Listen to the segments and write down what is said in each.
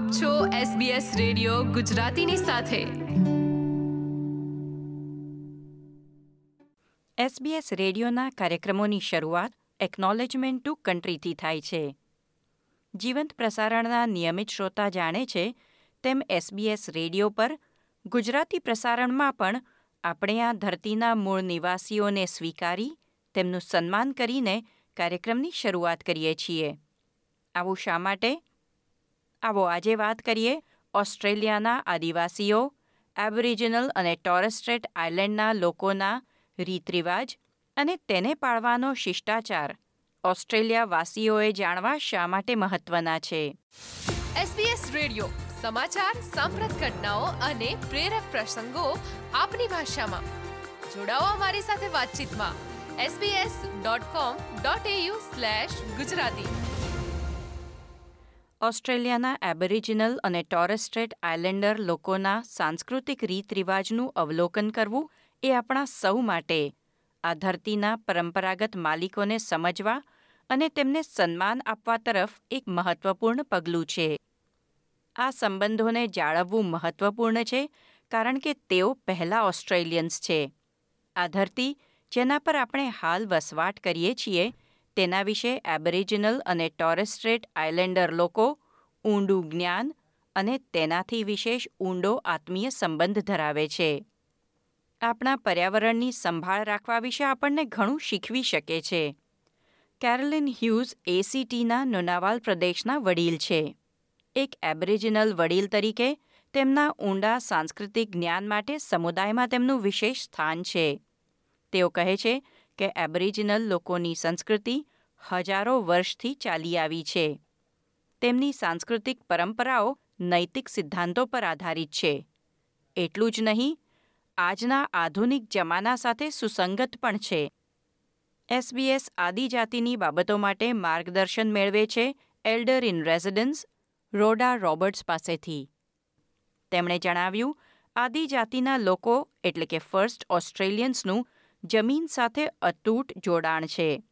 આપ છો SBS radio ગુજરાતીની સાથે. SBS રેડિયોના કાર્યક્રમોની શરૂઆત એકનોલેજમેન્ટ ટુ કન્ટ્રીથી થાય છે. જીવંત પ્રસારણના નિયમિત શ્રોતા જાણે છે તેમ SBS રેડિયો પર ગુજરાતી પ્રસારણમાં પણ આપણે આ ધરતીના મૂળ નિવાસીઓને સ્વીકારી તેમનું સન્માન કરીને કાર્યક્રમની શરૂઆત કરીએ છીએ. આવું શા માટે? આવો આજે વાત કરીએ ઓસ્ટ્રેલિયાના આદિવાસીઓ, એબરિજિનલ અને ટોરસ્ટ્રેટ આઇલેન્ડના લોકોના રીત રિવાજ અને તેને પાળવાનો શિષ્ટાચાર. ઓસ્ટ્રેલિયા વાસીઓએ જાણવા શા માટે મહત્વના છે? SBS રેડિયો, સમાચાર, સાંપ્રત ઘટનાઓ અને પ્રેરક પ્રસંગો આપની ભાષામાં. જોડાઓ અમારી સાથે વાતચીતમાં. sbs.com.au ગુજરાતી. ઓસ્ટ્રેલિયાના એબરિજિનલ અને ટોરેસ્ટ્રેટ આઇલેન્ડર લોકોના સાંસ્કૃતિક રીત રિવાજનું અવલોકન કરવું એ આપણા સૌ માટે આ ધરતીના પરંપરાગત માલિકોને સમજવા અને તેમને સન્માન આપવા તરફ એક મહત્વપૂર્ણ પગલું છે. આ સંબંધોને જાળવવું મહત્વપૂર્ણ છે, કારણ કે તેઓ પહેલા ઓસ્ટ્રેલિયન્સ છે. આ ધરતી, જેના પર આપણે હાલ વસવાટ કરીએ છીએ તેના વિશે એબરિજિનલ અને ટોરેસ્ટ્રેટ આઇલેન્ડર લોકો ઊંડું જ્ઞાન અને તેનાથી વિશેષ ઊંડો આત્મીય સંબંધ ધરાવે છે. આપણા પર્યાવરણની સંભાળ રાખવા વિશે આપણને ઘણું શીખવી શકે છે. કેરોલિન હ્યુઝ એસીટીના નોનાવાલ પ્રદેશના વડીલ છે. એક એબરિજિનલ વડીલ તરીકે તેમના ઊંડા સાંસ્કૃતિક જ્ઞાન માટે સમુદાયમાં તેમનું વિશેષ સ્થાન છે. તેઓ કહે છે કે એબરિજિનલ લોકોની સંસ્કૃતિ હજારો વર્ષથી ચાલી આવી છે. તેમની સાંસ્કૃતિક પરંપરાઓ નૈતિક સિદ્ધાંતો પર આધારિત છે. એટલું જ નહીં, આજના આધુનિક જમાના સાથે સુસંગત પણ છે. એસબીએસ આદિજાતિની બાબતો માટે માર્ગદર્શન મેળવે છે elder in residence Rhoda Roberts પાસેથી. તેમણે જણાવ્યું, આદિજાતિના લોકો, એટલે કે ફર્સ્ટ ઓસ્ટ્રેલિયન્સનું જમીન સાથે અતૂટ જોડાણ છે.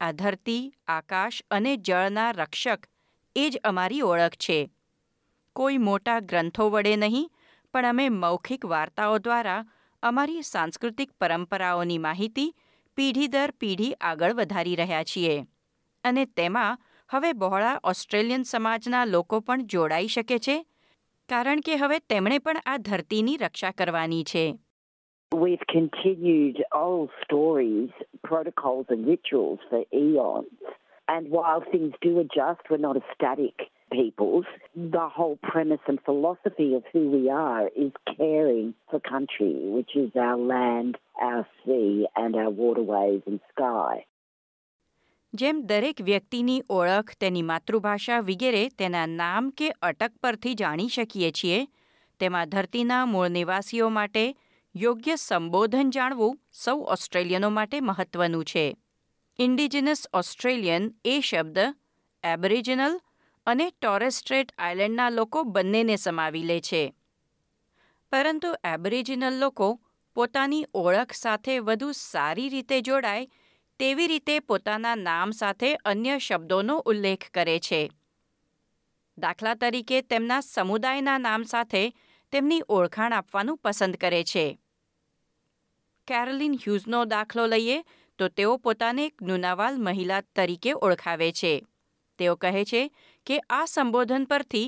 આ ધરતી, આકાશ અને જળના રક્ષક એ જ અમારી ઓળખ છે. કોઈ મોટા ગ્રંથો વડે નહીં, પણ અમે મૌખિક વાર્તાઓ દ્વારા અમારી સાંસ્કૃતિક પરંપરાઓની માહિતી પેઢી દર પેઢી આગળ વધારી રહ્યા છીએ. અને તેમાં હવે બહોળા ઓસ્ટ્રેલિયન સમાજના લોકો પણ જોડાઈ શકે છે, કારણ કે હવે તેમણે પણ આ ધરતીની રક્ષા કરવાની છે. We've continued old stories, protocols, and rituals for eons. And while things do adjust, we're not a static peoples. The whole premise and philosophy of who we are is caring for country, which is our land, our sea, and our waterways and sky. જેમ દરેક વ્યક્તિની ઓળખ તેની માતૃભાષા વગેરે તેના નામ કે અટક પરથી જાણી શકીએ છીએ તેમાં ધરતીના મૂળ નિવાસીઓ માટે યોગ્ય સંબોધન જાણવું સૌ ઓસ્ટ્રેલિયનો માટે મહત્વનું છે. ઇન્ડિજિનસ ઓસ્ટ્રેલિયન એ શબ્દ એબરિજિનલ અને ટોરેસ્ટ્રેટ આઇલેન્ડના લોકો બંનેને સમાવી લે છે. પરંતુ એબરિજિનલ લોકો પોતાની ઓળખ સાથે વધુ સારી રીતે જોડાય, તેવી રીતે પોતાના નામ સાથે અન્ય શબ્દોનો ઉલ્લેખ કરે છે. દાખલા તરીકે તેમના સમુદાયના નામ સાથે તેમની ઓળખાણ આપવાનું પસંદ કરે છે. કેરોલિન હ્યુઝનો દાખલો લઈએ તો તેઓ પોતાને એક નુનાવાલ મહિલા તરીકે ઓળખાવે છે તેઓ કહે છે કે આ સંબોધન પરથી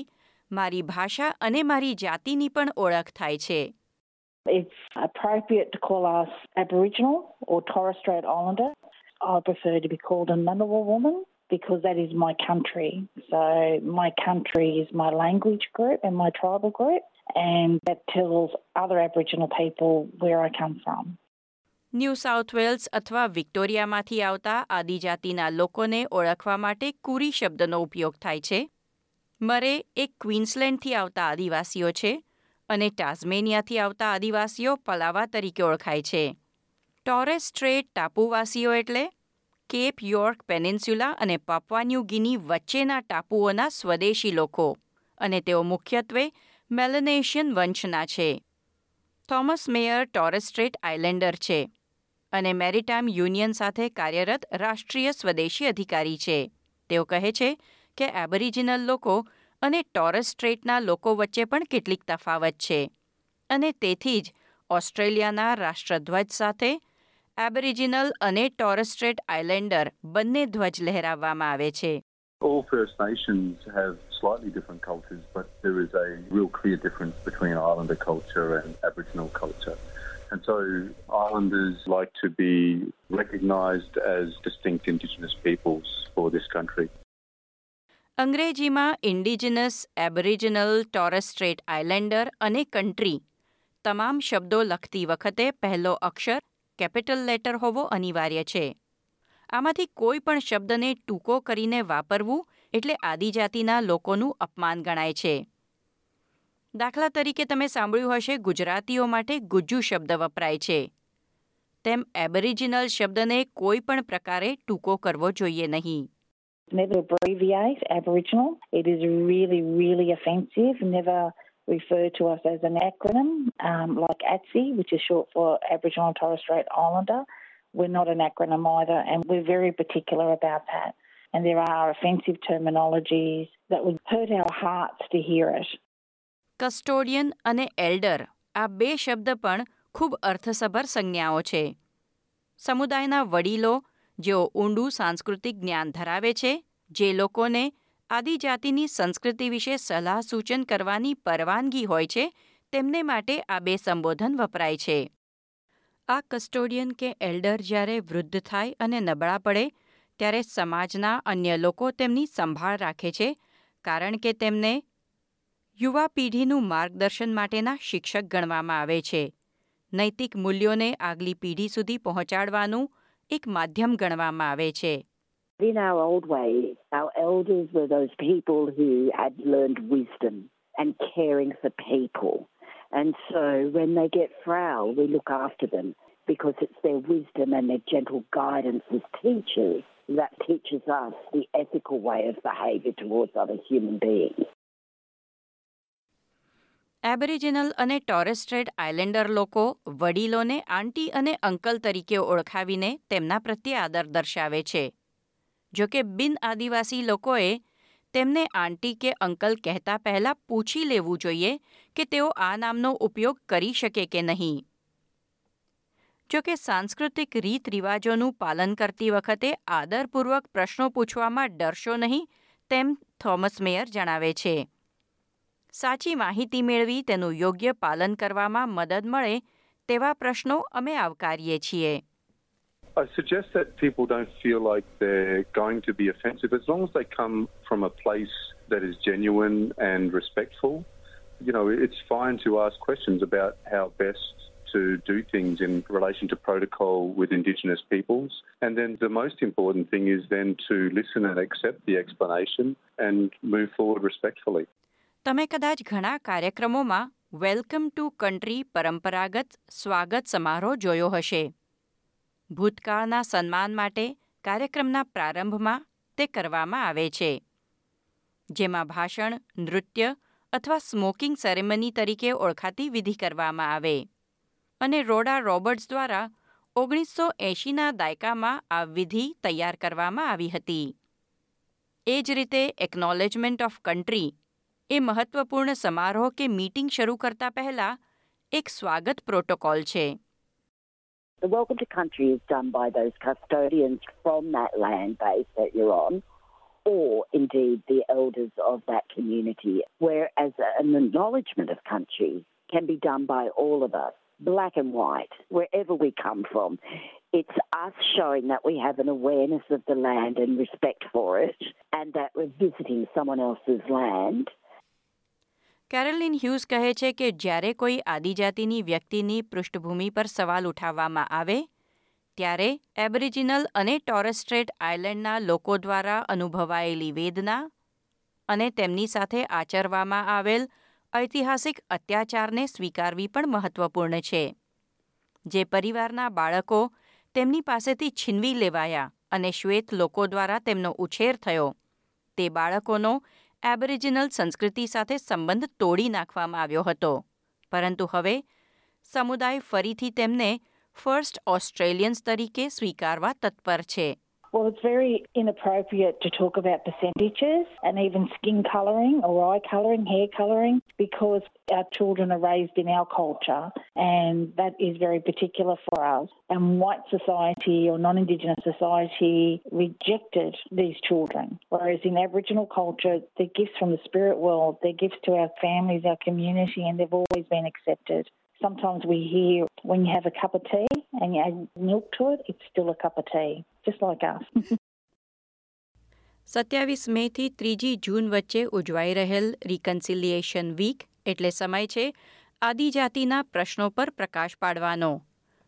મારી ભાષા અને મારી જાતિની પણ ઓળખ થાય છે It's appropriate to call us Aboriginal or Torres Strait Islander. I prefer to be called a Ngunnawal woman because that is my country. So my country is my language group and my tribal group, and that tells other Aboriginal people where I come from. New South Wales અથવા વિક્ટોરિયામાંથી આવતા આદિજાતિના લોકોને ઓળખવા માટે કુરી શબ્દનો ઉપયોગ થાય છે. મરે એક ક્વીન્સલેન્ડથી આવતા આદિવાસીઓ છે અને ટાઝમેનિયાથી આવતા આદિવાસીઓ પલાવા તરીકે ઓળખાય છે. ટોરેસ સ્ટ્રેટ ટાપુવાસીઓ એટલે કેપ યોર્ક પેનિન્સ્યુલા અને પાપવા ન્યૂ ગિની વચ્ચેના ટાપુઓના સ્વદેશી લોકો અને તેઓ મુખ્યત્વે મેલનેશિયન વંશના છે. Thomas Mayor Torres Strait Islander છે. અને મેરીટાઈમ યુનિયન સાથે કાર્યરત રાષ્ટ્રીય સ્વદેશી અધિકારી છે. તેઓ કહે છે કે એબરિજિનલ લોકો અને ટોરસ સ્ટ્રેટના લોકો વચ્ચે પણ કેટલીક તફાવત છે. અને તેથી જ ઓસ્ટ્રેલિયાના રાષ્ટ્રધ્વજ સાથે એબરિજિનલ અને ટોરસ સ્ટ્રેટ આઇલેન્ડર બંને ધ્વજ લહેરાવવામાં આવે છે. All First Nations have slightly different cultures, but there is a real clear difference between Islander culture and Aboriginal culture. And so Islanders like to be recognised as distinct Indigenous peoples for this country. અંગ્રેજીમાં indigenous Aboriginal Torres Strait Islander અને country તમામ શબ્દો લખતી વખતે પહેલો અક્ષર capital letter હોવો અનિવાર્ય છે આમાંથી કોઈ પણ શબ્દને ટૂંકો કરીને વાપરવું એટલે આદિજાતિના લોકોનું અપમાન ગણાય છે દાખલા તરીકે તમે સાંભળ્યું હશે ગુજરાતીઓ માટે ગુજ્જુ શબ્દ વપરાય છે તેમ એબરિજિનલ શબ્દને કોઈ પણ પ્રકારે ટૂંકો કરવો જોઈએ નહીં Never abbreviate Aboriginal. It is really, really offensive. Never refer to us as an acronym um, like ATSI, which is short for Aboriginal Torres Strait Islander. We're not an acronym either, and we're very particular about that. And there are offensive terminologies that would hurt our hearts to hear it. Custodian અને elder આ બે શબ્દ પણ ખૂબ અર્થસભર સંજ્ઞાઓ છે. સમુદાયના વડીલો, જેઓ ઊંડું સાંસ્કૃતિક જ્ઞાન ધરાવે છે, જે લોકોને આદિજાતિની સંસ્કૃતિ વિશે સલાહ સૂચન કરવાની પરવાનગી હોય છે, તેમને માટે આ બે સંબોધન વપરાય છે. આ કસ્ટોડિયન કે એલ્ડર જ્યારે વૃદ્ધ થાય અને નબળા પડે, ત્યારે સમાજના અન્ય લોકો તેમની સંભાળ રાખે છે, કારણ કે તેમને યુવા પેઢીનું માર્ગદર્શન માટેના શિક્ષક ગણવામાં આવે છે નૈતિક મૂલ્યોને આગલી પેઢી સુધી પહોંચાડવાનું એક માધ્યમ ગણવામાં આવે છે In our old way, our elders were those people who had learned wisdom and caring for people. And so when they get frail, we look after them because it's their wisdom and their gentle guidance as teachers that teaches us the ethical way of behaviour towards other human beings. Aboriginal અને Torres Strait Islander લોકો વડીલોને, આંટી અને uncle તરીકે ઓળખાવીને તેમના પ્રત્યે આદર દર્શાવે છે. જો કે બિન આદિવાસી લોકોએ તેમને આંટી કે અંકલ કહેતા પહેલાં પૂછી લેવું જોઈએ કે તેઓ આ નામનો ઉપયોગ કરી શકે કે નહીં. જો કે સાંસ્કૃતિક રીત રિવાજોનું પાલન કરતી વખતે આદરપૂર્વક પ્રશ્નો પૂછવામાં ડરશો નહીં, તેમ થોમસ મેયર જણાવે છે. સાચી માહિતી મેળવી તેનું યોગ્ય પાલન કરવામાં મદદ મળે તેવા પ્રશ્નો અમે આવકારીએ છીએ I suggest that people don't feel like they're going to be offensive as long as they come from a place that is genuine and respectful. You know, it's fine to ask questions about how best to do things in relation to protocol with Indigenous peoples. And then the most important thing is then to listen and accept the explanation and move forward respectfully. તમે કદાચ ઘણા કાર્યક્રમોમાં welcome to country પરંપરાગત સ્વાગત સમારોહ જોયો હશે. ભૂતકાળના સન્માન માટે કાર્યક્રમના પ્રારંભમાં તે કરવામાં આવે છે. જેમાં ભાષણ, નૃત્ય અથવા સ્મોકિંગ સેરેમની તરીકે ઓળખાતી વિધિ કરવામાં આવે. અને રોડા રોબર્ટ્સ દ્વારા ઓગણીસો એંશીના દાયકામાં આ વિધિ તૈયાર કરવામાં આવી હતી. એ જ રીતે એકનોલેજમેન્ટ ઓફ કન્ટ્રી એ મહત્વપૂર્ણ સમારોહ કે મીટિંગ શરૂ કરતા પહેલા એક સ્વાગત પ્રોટોકોલ છે The welcome to country is done by those custodians from that land base that you're on, or indeed the elders of that community, whereas an acknowledgement of country can be done by all of us, black and white, wherever we come from. It's us showing that we have an awareness of the land and respect for it, and that we're visiting someone else's land. Caroline Hughes કહે છે કે જ્યારે કોઈ આદિજાતિની વ્યક્તિની પૃષ્ઠભૂમિ પર સવાલ ઉઠાવવામાં આવે, ત્યારે એબરિજિનલ અને ટોરેસ્ટ્રેટ આઇલેન્ડના લોકો દ્વારા અનુભવાયેલી વેદના અને તેમની સાથે આચરવામાં આવેલ ઐતિહાસિક અત્યાચારને સ્વીકારવી પણ મહત્વપૂર્ણ છે. જે પરિવારના બાળકો તેમની પાસેથી છીનવી લેવાયા અને શ્વેત લોકો દ્વારા તેમનો ઉછેર થયો, તે બાળકોનો એબરિજિનલ સંસ્કૃતિ સાથે સંબંધ તોડી નાખવામાં આવ્યો હતો. પરંતુ હવે, સમુદાય ફરીથી તેમને ફર્સ્ટ ઓસ્ટ્રેલિયન્સ તરીકે સ્વીકારવા તત્પર છે. Well, it's very inappropriate to talk about percentages and even skin colouring or eye colouring, hair colouring, because our children are raised in our culture and that is very particular for us. And white society or non Indigenous society rejected these children, whereas in Aboriginal culture, they're gifts from the spirit world, they're gifts to our families, our community, and they've always been accepted. Sometimes we hear when you have a cup of tea and you add milk to it, it's still a cup of tea, us. સત્યાવીસ મેથી ત્રીજી જૂન વચ્ચે ઉજવાઈ રહેલ reconciliation week એટલે સમય છે આદિજાતિના પ્રશ્નો પર પ્રકાશ પાડવાનો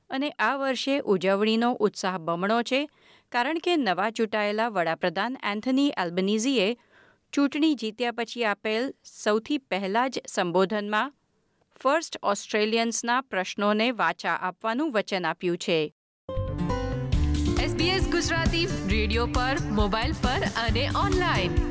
અને આ વર્ષે ઉજવણીનો ઉત્સાહ બમણો છે કારણ કે નવા ચૂંટાયેલા વડાપ્રધાન એન્થની એલ્બનીઝીએ ચૂંટણી જીત્યા પછી આપેલ સૌથી પહેલા જ સંબોધનમાં ફર્સ્ટ ઓસ્ટ્રેલિયન્સના પ્રશ્નોને વાચા આપવાનું વચન આપ્યું છે ગુજરાતી રેડિયો પર મોબાઈલ પર અને ઓનલાઈન.